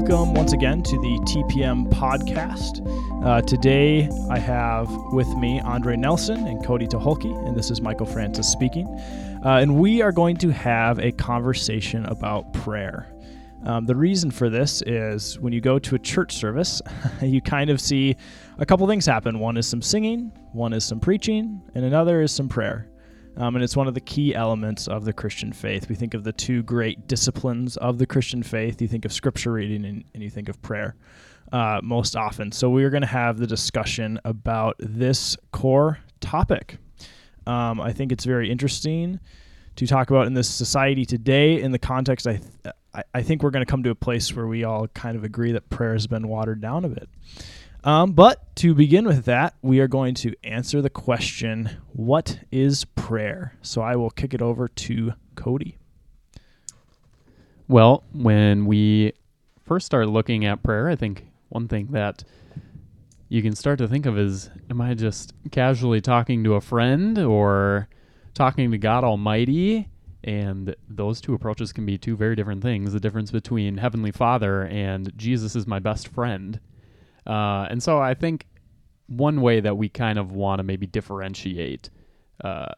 welcome once again to the TPM podcast. Uh, today I have with me Andre Nelson and Cody Tucholke, and this is Michael Francis speaking. Uh, and we are going to have a conversation about prayer. Um, the reason for this is when you go to a church service, you kind of see a couple things happen. One is some singing, one is some preaching, and another is some prayer. Um, and it's one of the key elements of the Christian faith. We think of the two great disciplines of the Christian faith. You think of scripture reading and, and you think of prayer uh, most often. So we are going to have the discussion about this core topic. Um, I think it's very interesting to talk about in this society today. In the context, I, th- I think we're going to come to a place where we all kind of agree that prayer has been watered down a bit. Um, but to begin with that, we are going to answer the question what is prayer? So I will kick it over to Cody. Well, when we first start looking at prayer, I think one thing that you can start to think of is am I just casually talking to a friend or talking to God Almighty? And those two approaches can be two very different things. The difference between Heavenly Father and Jesus is my best friend uh, and so I think one way that we kind of want to maybe differentiate uh,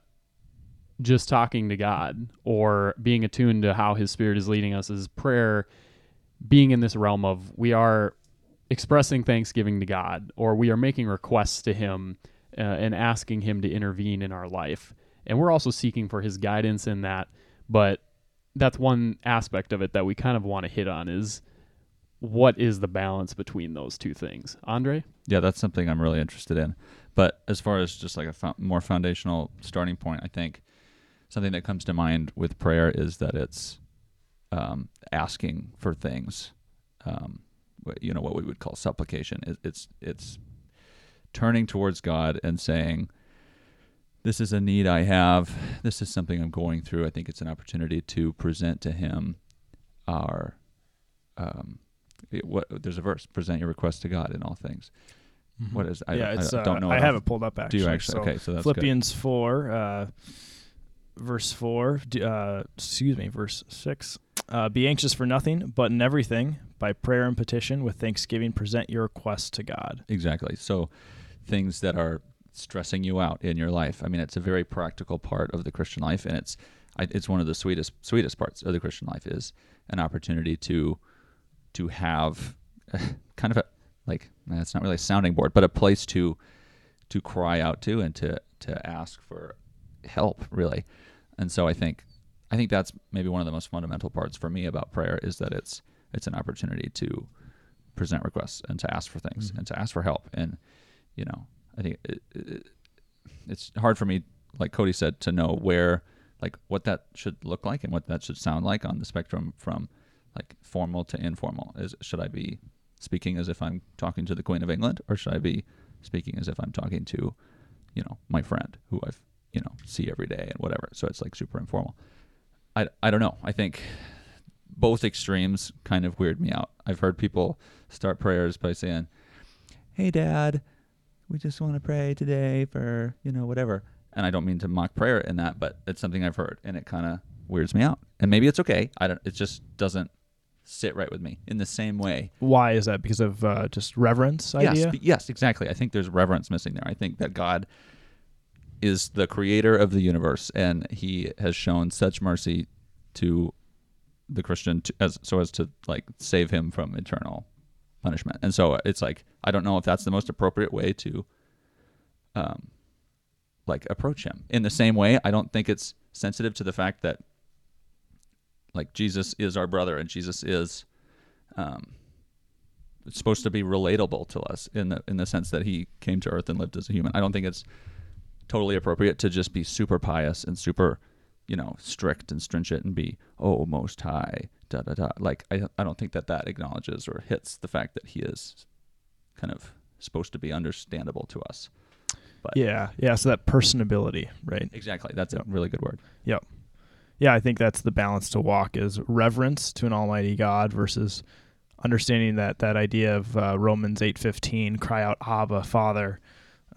just talking to God or being attuned to how His Spirit is leading us is prayer being in this realm of we are expressing thanksgiving to God or we are making requests to Him uh, and asking Him to intervene in our life. And we're also seeking for His guidance in that. But that's one aspect of it that we kind of want to hit on is what is the balance between those two things? Andre? Yeah that's something i'm really interested in. But as far as just like a fo- more foundational starting point i think something that comes to mind with prayer is that it's um, asking for things um, you know what we would call supplication. It's it's turning towards god and saying this is a need i have. This is something i'm going through. I think it's an opportunity to present to him our um, it, what there's a verse present your request to God in all things. Mm-hmm. What is? I, yeah, it's, I, don't know. Uh, I have it pulled up actually. Do you actually? So okay, so that's Philippians good. four, uh, verse four. Uh, excuse me, verse six. Uh, be anxious for nothing, but in everything, by prayer and petition, with thanksgiving, present your requests to God. Exactly. So, things that are stressing you out in your life. I mean, it's a very practical part of the Christian life, and it's it's one of the sweetest sweetest parts of the Christian life is an opportunity to to have kind of a like that's not really a sounding board, but a place to to cry out to and to to ask for help, really. And so I think I think that's maybe one of the most fundamental parts for me about prayer is that it's it's an opportunity to present requests and to ask for things mm-hmm. and to ask for help. And you know, I think it, it, it's hard for me, like Cody said, to know where like what that should look like and what that should sound like on the spectrum from like formal to informal? Is should I be speaking as if I'm talking to the Queen of England, or should I be speaking as if I'm talking to, you know, my friend who I've you know see every day and whatever? So it's like super informal. I I don't know. I think both extremes kind of weird me out. I've heard people start prayers by saying, "Hey, Dad, we just want to pray today for you know whatever." And I don't mean to mock prayer in that, but it's something I've heard, and it kind of weirds me out. And maybe it's okay. I don't. It just doesn't sit right with me in the same way. Why is that? Because of uh, just reverence idea? Yes, yes, exactly. I think there's reverence missing there. I think that God is the creator of the universe, and He has shown such mercy to the Christian to, as so as to like save him from eternal punishment. And so it's like I don't know if that's the most appropriate way to um like approach him. In the same way, I don't think it's sensitive to the fact that like Jesus is our brother, and Jesus is um, supposed to be relatable to us in the in the sense that he came to earth and lived as a human. I don't think it's totally appropriate to just be super pious and super, you know, strict and stringent and be oh most high da da da. Like I I don't think that that acknowledges or hits the fact that he is kind of supposed to be understandable to us. But yeah, yeah. So that personability, right? Exactly. That's yep. a really good word. Yep yeah, I think that's the balance to walk is reverence to an almighty God versus understanding that that idea of uh, Romans eight fifteen, cry out Abba, Father.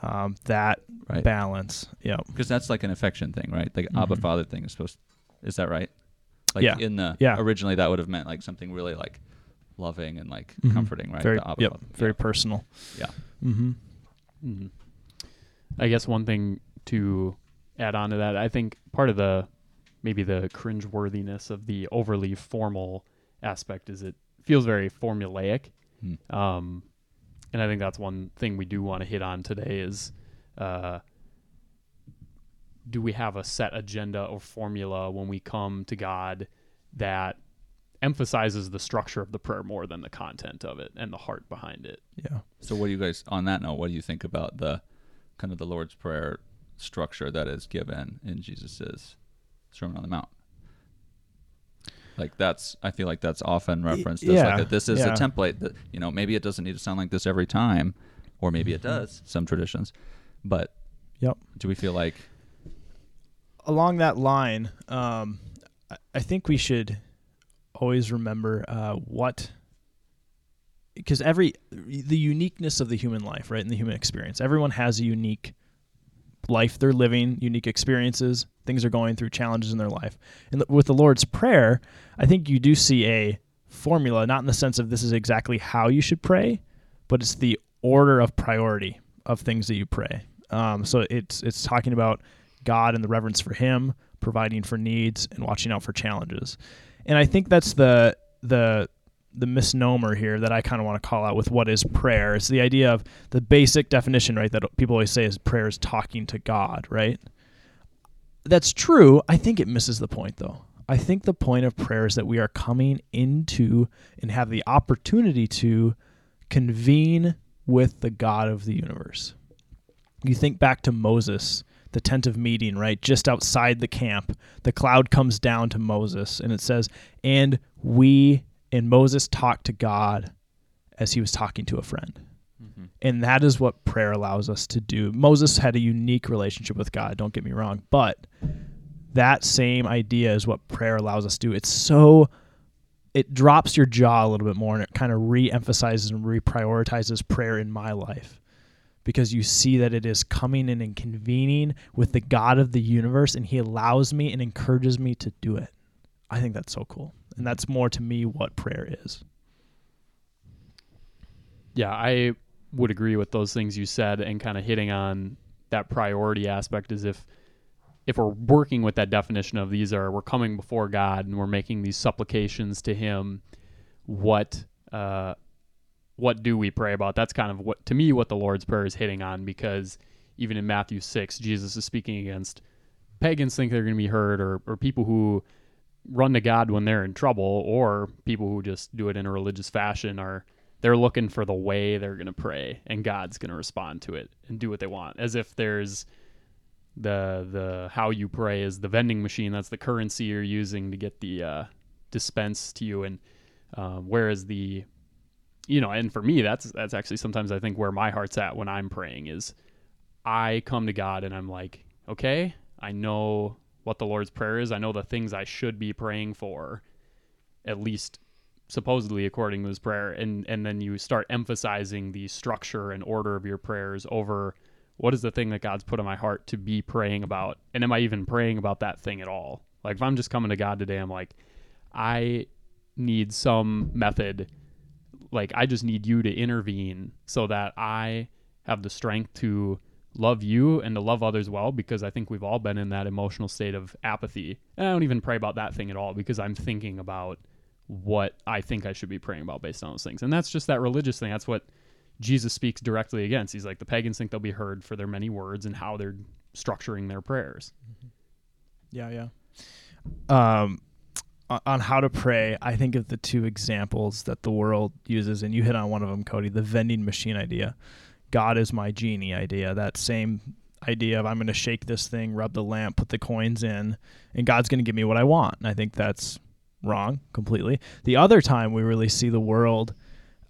Um, that right. balance, yeah, because that's like an affection thing, right? Like mm-hmm. Abba Father thing is supposed. Is that right? Like yeah. in the yeah. originally that would have meant like something really like loving and like Mhm. comforting, right? Very, The Abba yep, Father. very Yeah. personal. Yeah. Mm-hmm. Mhm. I guess one thing to add on to that, I think part of the maybe the cringeworthiness of the overly formal aspect is it feels very formulaic. Hmm. Um, and I think that's one thing we do want to hit on today is uh, do we have a set agenda or formula when we come to God that emphasizes the structure of the prayer more than the content of it and the heart behind it? Yeah. So, what do you guys on that note? What do you think about the kind of the Lord's Prayer structure that is given in Jesus's Sermon on the Mount? Like that's, I feel like that's often referenced as yeah, like a, this is yeah. a template that you know maybe it doesn't need to sound like this every time, or maybe it does some traditions, but Yep. do we feel like along that line, um, I- I think we should always remember uh, what, because every the uniqueness of the human life, right, and the human experience. Everyone has a unique life they're living, unique experiences, things they're going through, challenges in their life. And with the Lord's Prayer, I think you do see a formula, not in the sense of this is exactly how you should pray, but it's the order of priority of things that you pray. Um, so it's it's talking about God and the reverence for Him, providing for needs, and watching out for challenges. And I think that's the the the misnomer here that I kind of want to call out with what is prayer. It's the idea of the basic definition, right? That people always say is prayer is talking to God, right? That's true. I think it misses the point, though. I think the point of prayer is that we are coming into and have the opportunity to convene with the God of the universe. You think back to Moses, the tent of meeting, right? Just outside the camp, the cloud comes down to Moses, and it says, And we and Moses talked to God as he was talking to a friend. Mm-hmm. And that is what prayer allows us to do. Moses had a unique relationship with God, don't get me wrong, but that same idea is what prayer allows us to do. It's so it drops your jaw a little bit more and it kind of re-emphasizes and reprioritizes prayer in my life because you see that it is coming in and convening with the God of the universe and he allows me and encourages me to do it. I think that's so cool. And that's more to me what prayer is. Yeah, I would agree with those things you said and kind of hitting on that priority aspect is if if we're working with that definition of these are we're coming before God and we're making these supplications to him what uh what do we pray about that's kind of what to me what the Lord's prayer is hitting on because even in Matthew 6 Jesus is speaking against pagans think they're going to be heard or or people who run to God when they're in trouble or people who just do it in a religious fashion are they're looking for the way they're going to pray and God's going to respond to it and do what they want. As if there's the the how you pray is the vending machine. That's the currency you're using to get the uh, dispense to you. And um, whereas the you know and for me that's that's actually sometimes I think where my heart's at when I'm praying is I come to God and I'm like okay I know what the Lord's prayer is. I know the things I should be praying for at least supposedly according to this prayer. And and then you start emphasizing the structure and order of your prayers over what is the thing that God's put in my heart to be praying about? And am I even praying about that thing at all? Like if I'm just coming to God today I'm like I need some method. Like I just need you to intervene so that I have the strength to love you and to love others well because I think we've all been in that emotional state of apathy and I don't even pray about that thing at all because I'm thinking about what I think I should be praying about based on those things. And that's just that religious thing. That's what Jesus speaks directly against. He's like, the pagans think they'll be heard for their many words and how they're structuring their prayers. Yeah, yeah. Um, on how to pray, I think of the two examples that the world uses, and you hit on one of them, Cody, the vending machine idea. God is my genie idea. That same idea of I'm going to shake this thing, rub the lamp, put the coins in, and God's going to give me what I want. And I think that's wrong completely. The other time we really see the world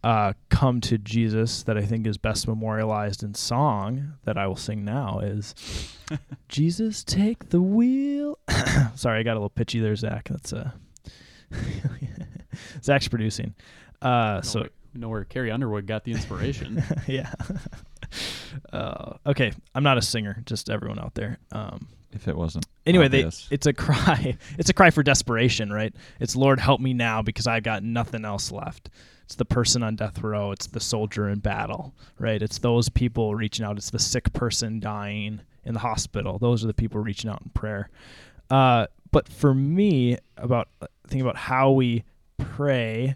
uh, come to Jesus that I think is best memorialized in song that I will sing now is Jesus take the wheel. Sorry, I got a little pitchy there, Zach. That's uh Zach's producing. Uh so know, know where Carrie Underwood got the inspiration. yeah. uh, okay, I'm not a singer, just everyone out there. Um if it wasn't. anyway obvious. they it's a cry it's a cry for desperation right it's lord help me now because i've got nothing else left it's the person on death row it's the soldier in battle right it's those people reaching out it's the sick person dying in the hospital those are the people reaching out in prayer uh, but for me about thinking about how we pray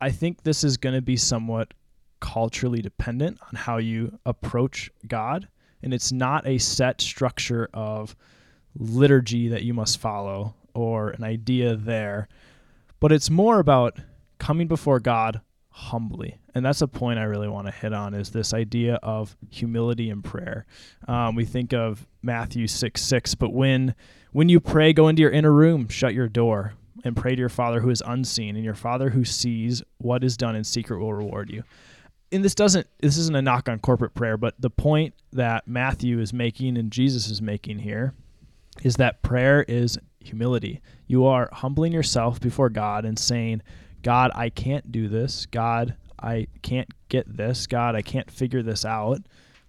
i think this is going to be somewhat culturally dependent on how you approach god and it's not a set structure of liturgy that you must follow or an idea there, but it's more about coming before God humbly. And that's a point I really want to hit on is this idea of humility in prayer. Um, we think of Matthew 6 6, but when when you pray, go into your inner room, shut your door, and pray to your Father who is unseen, and your Father who sees what is done in secret will reward you and this doesn't this isn't a knock on corporate prayer, but the point that Matthew is making and Jesus is making here is that prayer is humility. You are humbling yourself before God and saying, God, I can't do this. God, I can't get this. God, I can't figure this out.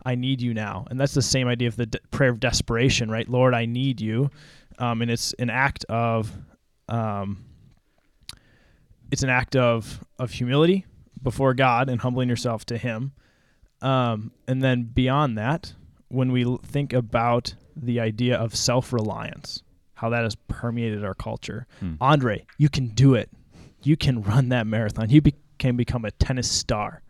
I need you now. And that's the same idea of the de- prayer of desperation, right? Lord, I need you. Um, and it's an act of, um, it's an act of of humility before God and humbling yourself to Him. Um, and then beyond that, when we think about the idea of self reliance, how that has permeated our culture, Hmm. Andre, you can do it. You can run that marathon. You be- can become a tennis star.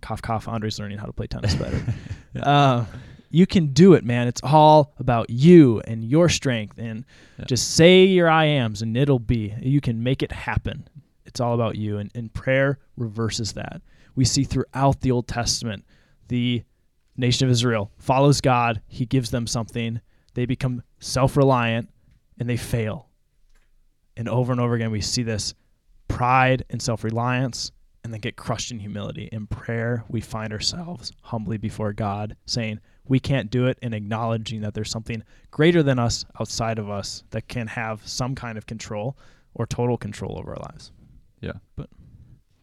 Cough, cough. Andre's learning how to play tennis better. uh, you can do it, man. It's all about you and your strength. And Yeah. just say your I ams and it'll be. You can make it happen. It's all about you. And, and prayer reverses that. We see throughout the Old Testament the nation of Israel follows God, He gives them something, they become self reliant, and they fail. And over and over again, we see this pride and self reliance, and then get crushed in humility. In prayer, we find ourselves humbly before God, saying, We can't do it, and acknowledging that there's something greater than us outside of us that can have some kind of control or total control over our lives. Yeah. But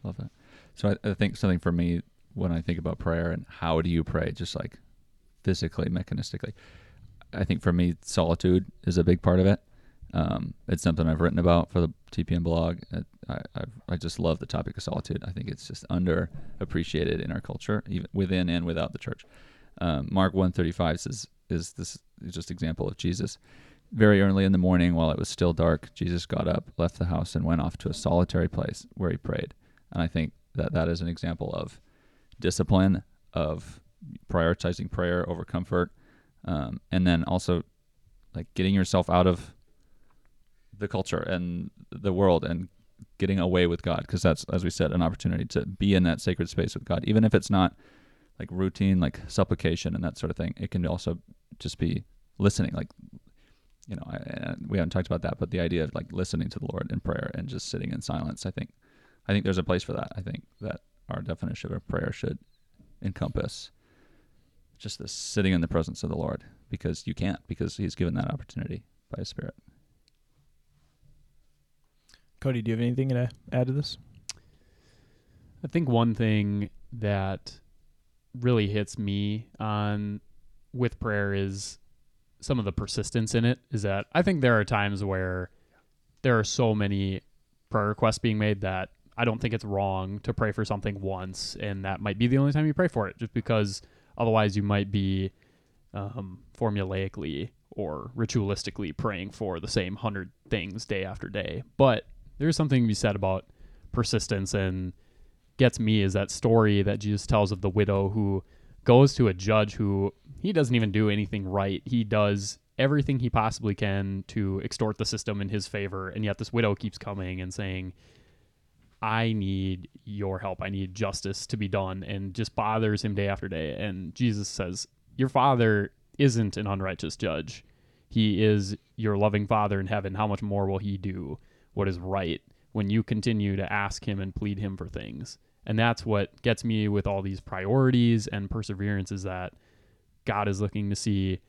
love that. So I, I think something for me when I think about prayer and how do you pray, just like physically, mechanistically, I think for me solitude is a big part of it. Um, it's something I've written about for the TPM blog. I, I, I just love the topic of solitude. I think it's just underappreciated in our culture, even within and without the church. Um, Mark one thirty five says is this is just example of Jesus. Very early in the morning, while it was still dark, Jesus got up, left the house, and went off to a solitary place where he prayed. And I think that that is an example of discipline, of prioritizing prayer over comfort, um, and then also like getting yourself out of the culture and the world and getting away with God, because that's, as we said, an opportunity to be in that sacred space with God, even if it's not like routine, like supplication and that sort of thing. It can also just be listening, like you know, I, and we haven't talked about that, but the idea of like listening to the Lord in prayer and just sitting in silence, I think, I think there's a place for that. I think that our definition of prayer should encompass just this sitting in the presence of the Lord because you can't because He's given that opportunity by His Spirit. Cody, do you have anything to add to this? I think one thing that really hits me on with prayer is some of the persistence in it is that I think there are times where there are so many prayer requests being made that I don't think it's wrong to pray for something once and that might be the only time you pray for it just because otherwise you might be um, formulaically or ritualistically praying for the same hundred things day after day. But there's something to be said about persistence and gets me is that story that Jesus tells of the widow who goes to a judge who he doesn't even do anything right. He does everything he possibly can to extort the system in his favor, and yet this widow keeps coming and saying, I need your help. I need justice to be done, and just bothers him day after day. And Jesus says, Your father isn't an unrighteous judge. He is your loving father in heaven. How much more will he do what is right when you continue to ask him and plead him for things? And that's what gets me with all these priorities and perseverance is that God is looking to see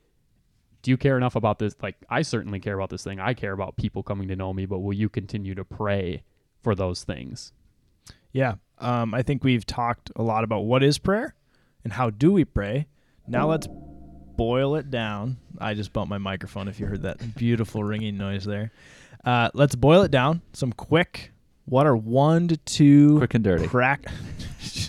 do you care enough about this? Like, I certainly care about this thing. I care about people coming to know me, but will you continue to pray for those things? Yeah. Um, I think we've talked a lot about what is prayer and how do we pray. Now let's boil it down. I just bumped my microphone. If you heard that beautiful ringing noise there, uh, let's boil it down. Some quick. What are one to two Quick and dirty. Prac-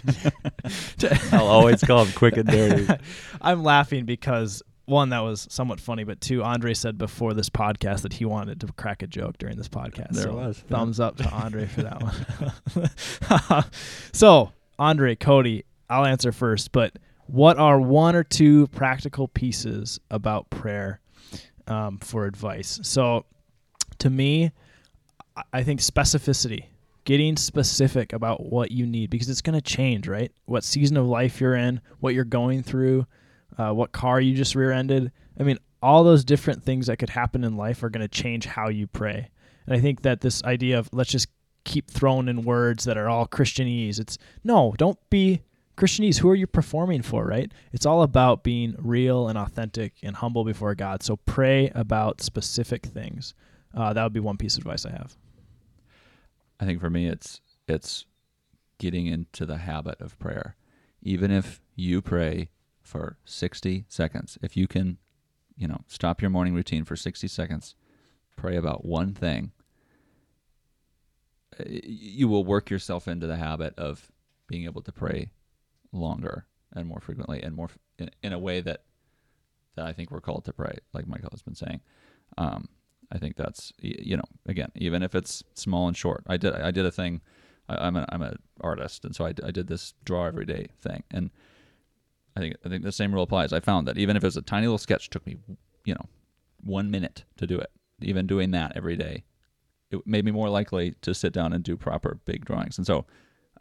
I'll always call them quick and dirty. I'm laughing because one that was somewhat funny, but two, Andre said before this podcast that he wanted to crack a joke during this podcast. There so was, yeah. thumbs up to Andre for that one. so Andre, Cody, I'll answer first, but what are one or two practical pieces about prayer um, for advice? So to me, I- think specificity, getting specific about what you need because it's going to change, right? What season of life you're in, what you're going through, uh, what car you just rear ended. I mean, all those different things that could happen in life are going to change how you pray. And I think that this idea of let's just keep throwing in words that are all Christianese, it's no, don't be Christianese. Who are you performing for, right? It's all about being real and authentic and humble before God. So pray about specific things. Uh, that would be one piece of advice I have. I think for me, it's it's getting into the habit of prayer. Even if you pray for 60 seconds, if you can, you know, stop your morning routine for 60 seconds, pray about one thing, uh, you will work yourself into the habit of being able to pray longer and more frequently and more in, in a way that that I think we're called to pray, like Michael has been saying. Um, I think that's you know again even if it's small and short. I did I did a thing. I, I'm a I'm an artist and so I, I did this draw every day thing and I think I think the same rule applies. I found that even if it was a tiny little sketch, took me you know one minute to do it. Even doing that every day, it made me more likely to sit down and do proper big drawings. And so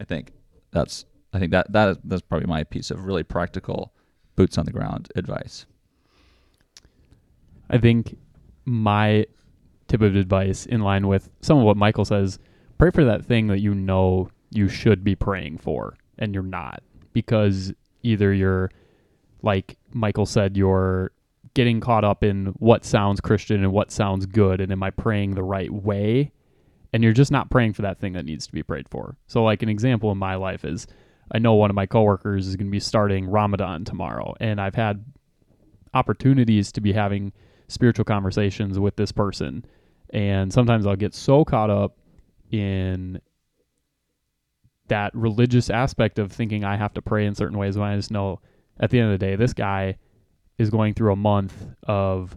I think that's I think that that is, that's probably my piece of really practical boots on the ground advice. I think my tip of advice, in line with some of what Michael says, pray for that thing that you know you should be praying for and you're not. Because either you're, like Michael said, you're getting caught up in what sounds Christian and what sounds good, and am I praying the right way? And you're just not praying for that thing that needs to be prayed for. So, like, an example in my life is I know one of my coworkers is going to be starting Ramadan tomorrow, and I've had opportunities to be having spiritual conversations with this person. And sometimes I'll get so caught up in that religious aspect of thinking I have to pray in certain ways when I just know at the end of the day, this guy is going through a month of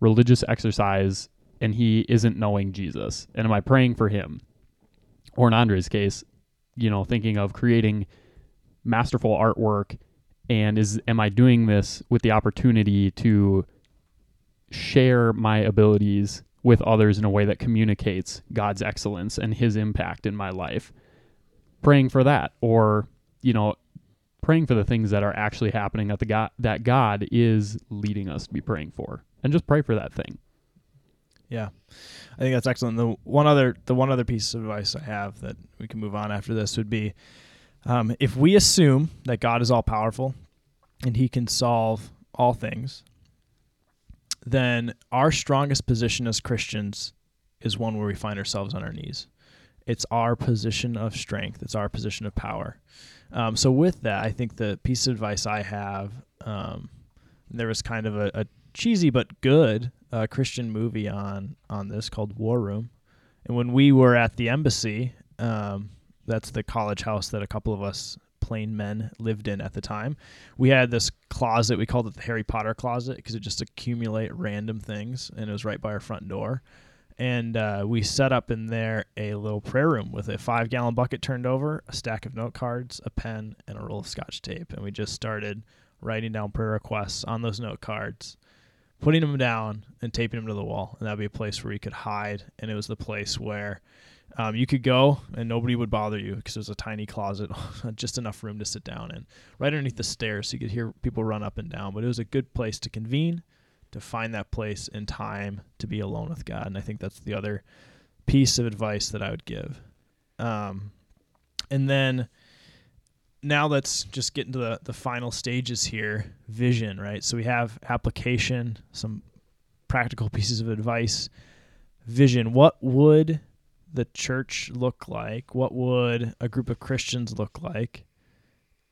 religious exercise and he isn't knowing Jesus. And am I praying for him? Or in Andre's case, you know, thinking of creating masterful artwork and is am I doing this with the opportunity to share my abilities with others in a way that communicates God's excellence and his impact in my life? Praying for that or, you know, praying for the things that are actually happening that the God that God is leading us to be praying for. And just pray for that thing. Yeah, I think that's excellent. The one other the one other piece of advice I have that we can move on after this would be, um, if we assume that God is all powerful and He can solve all things, then our strongest position as Christians is one where we find ourselves on our knees. It's our position of strength. It's our position of power. Um, so with that, I think the piece of advice I have, um, there was kind of a, a cheesy but good uh, Christian movie on on this called War Room, and when we were at the embassy, um, that's the college house that a couple of us plain men lived in at the time. We had this closet. We called it the Harry Potter closet because it just accumulate random things, and it was right by our front door. And uh, we set up in there a little prayer room with a five gallon bucket turned over, a stack of note cards, a pen, and a roll of scotch tape. And we just started writing down prayer requests on those note cards, putting them down, and taping them to the wall. And that would be a place where you could hide. And it was the place where um, you could go and nobody would bother you because it was a tiny closet, just enough room to sit down in, right underneath the stairs, so you could hear people run up and down. But it was a good place to convene, to find that place in time to be alone with God. And I think that's the other piece of advice that I would give. Um, and then now let's just get into the, the final stages here vision, right? So we have application, some practical pieces of advice, vision. What would the church look like? What would a group of Christians look like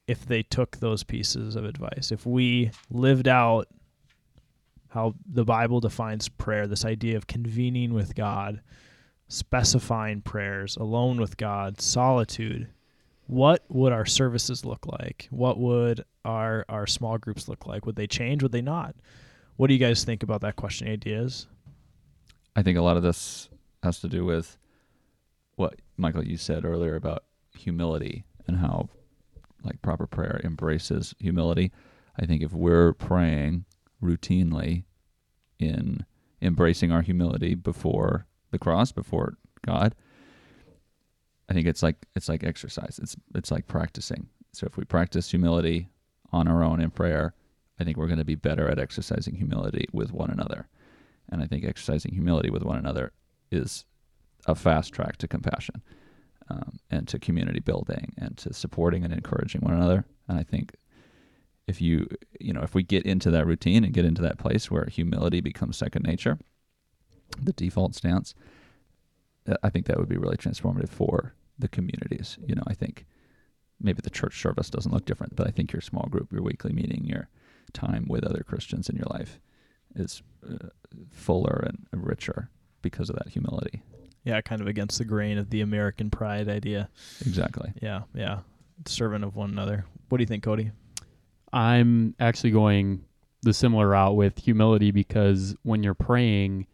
if they took those pieces of advice. If we lived out how the Bible defines prayer, this idea of convening with God, specifying prayers, alone with God, solitude, what would our services look like? What would our our small groups look like? Would they change? Would they not? What do you guys think about that question? Ideas? I think a lot of this has to do with Michael you said earlier about humility and how like proper prayer embraces humility. I think if we're praying routinely in embracing our humility before the cross, before God, I think it's like it's like exercise. It's it's like practicing. So if we practice humility on our own in prayer, I think we're going to be better at exercising humility with one another. And I think exercising humility with one another is a fast track to compassion um, and to community building and to supporting and encouraging one another. And I think if you, you know, if we get into that routine and get into that place where humility becomes second nature, the default stance, uh, I think that would be really transformative for the communities. You know, I think maybe the church service doesn't look different, but I think your small group, your weekly meeting, your time with other Christians in your life is uh, fuller and richer because of that humility. Yeah, kind of against the grain of the American pride idea. Exactly. Yeah, yeah. Servant of one another. What do you think, Cody? I'm actually going the similar route with humility because when you're praying,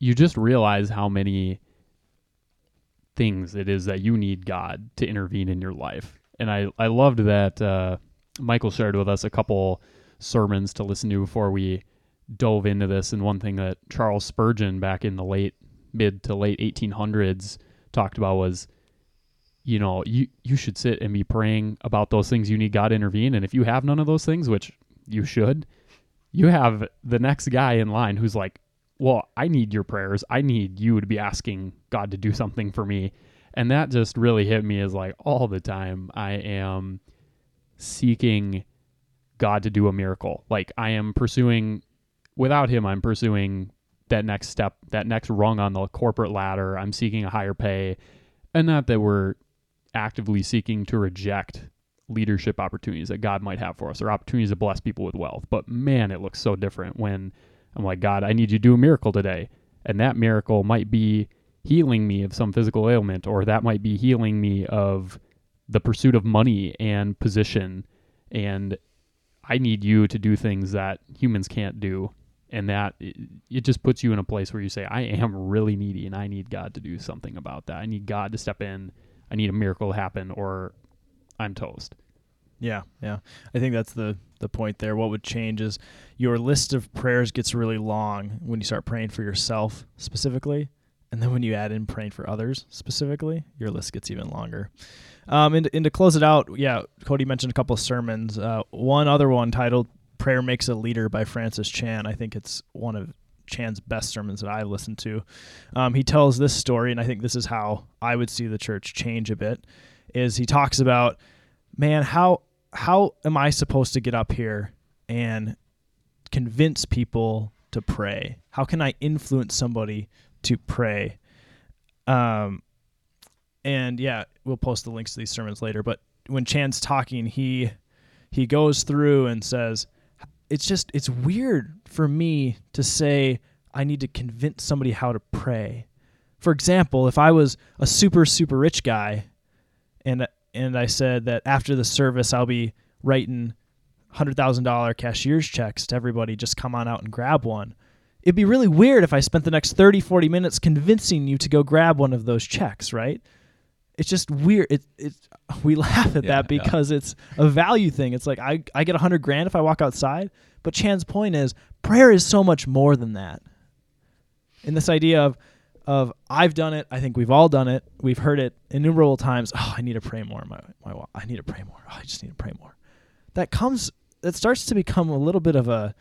you just realize how many things it is that you need God to intervene in your life. And I, I loved that uh, Michael shared with us a couple sermons to listen to before we dove into this. And one thing that Charles Spurgeon back in the late mid to late 1800s talked about was you know you you should sit and be praying about those things you need God to intervene. And if you have none of those things which you should you have the next guy in line who's like well I need your prayers. I need you to be asking God to do something for me. And that just really hit me as like all the time. I am seeking God to do a miracle. Like I am pursuing without him I'm pursuing that next step, that next rung on the corporate ladder. I'm seeking a higher pay. And not that we're actively seeking to reject leadership opportunities that God might have for us or opportunities to bless people with wealth. But man, it looks so different when I'm like, God, I need you to do a miracle today. And that miracle might be healing me of some physical ailment, or that might be healing me of the pursuit of money and position. And I need you to do things that humans can't do and that it, it just puts you in a place where you say i am really needy and i need god to do something about that i need god to step in i need a miracle to happen or i'm toast Yeah, yeah. I think that's the the point there. What would change is your list of prayers gets really long when you start praying for yourself specifically, and then when you add in praying for others specifically, your list gets even longer. Um, and, and to close it out, yeah, Cody mentioned a couple of sermons. Uh, one other one titled "Prayer Makes a Leader" by Francis Chan. I think it's one of Chan's best sermons that I've listened to. Um, he tells this story, and I think this is how I would see the church change a bit. Is he talks about, man, how how am I supposed to get up here and convince people to pray? How can I influence somebody to pray? Um, and yeah, we'll post the links to these sermons later. But when Chan's talking, he he goes through and says, "It's just it's weird for me to say I need to convince somebody how to pray." For example, if I was a super super rich guy, and and I said that after the service I'll be writing hundred thousand dollar cashier's checks to everybody, just come on out and grab one. It'd be really weird if I spent the next 30, 40 minutes convincing you to go grab one of those checks, right? It's just weird. It, it we laugh at Yeah, that yeah. because it's a value thing. It's like I, I get a hundred grand if I walk outside. But Chan's point is prayer is so much more than that. And this idea of of I've done it. I think we've all done it. We've heard it innumerable times. Oh, I need to pray more. My, my, I need to pray more. Oh, I just need to pray more. That comes. That starts to become a little bit of a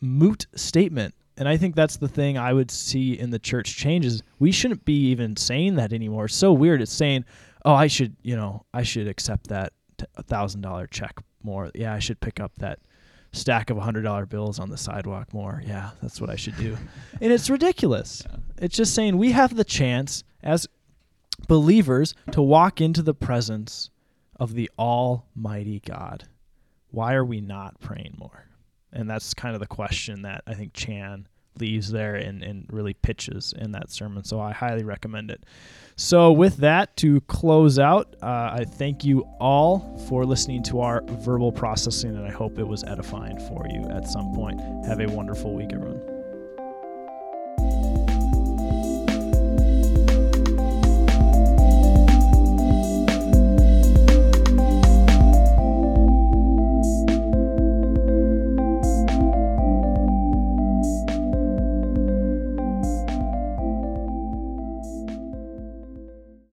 moot statement. And I think that's the thing I would see in the church changes. We shouldn't be even saying that anymore. It's so weird. It's saying, "Oh, I should, you know, I should accept that a thousand dollar check more. Yeah, I should pick up that stack of hundred dollar bills on the sidewalk more. Yeah, that's what I should do." and it's ridiculous. It's just saying we have the chance as believers to walk into the presence of the Almighty God, why are we not praying more? And that's kind of the question that I think Chan leaves there and, and really pitches in that sermon. So I highly recommend it. So, with that, to close out, uh, I thank you all for listening to our verbal processing, and I hope it was edifying for you at some point. Have a wonderful week, everyone.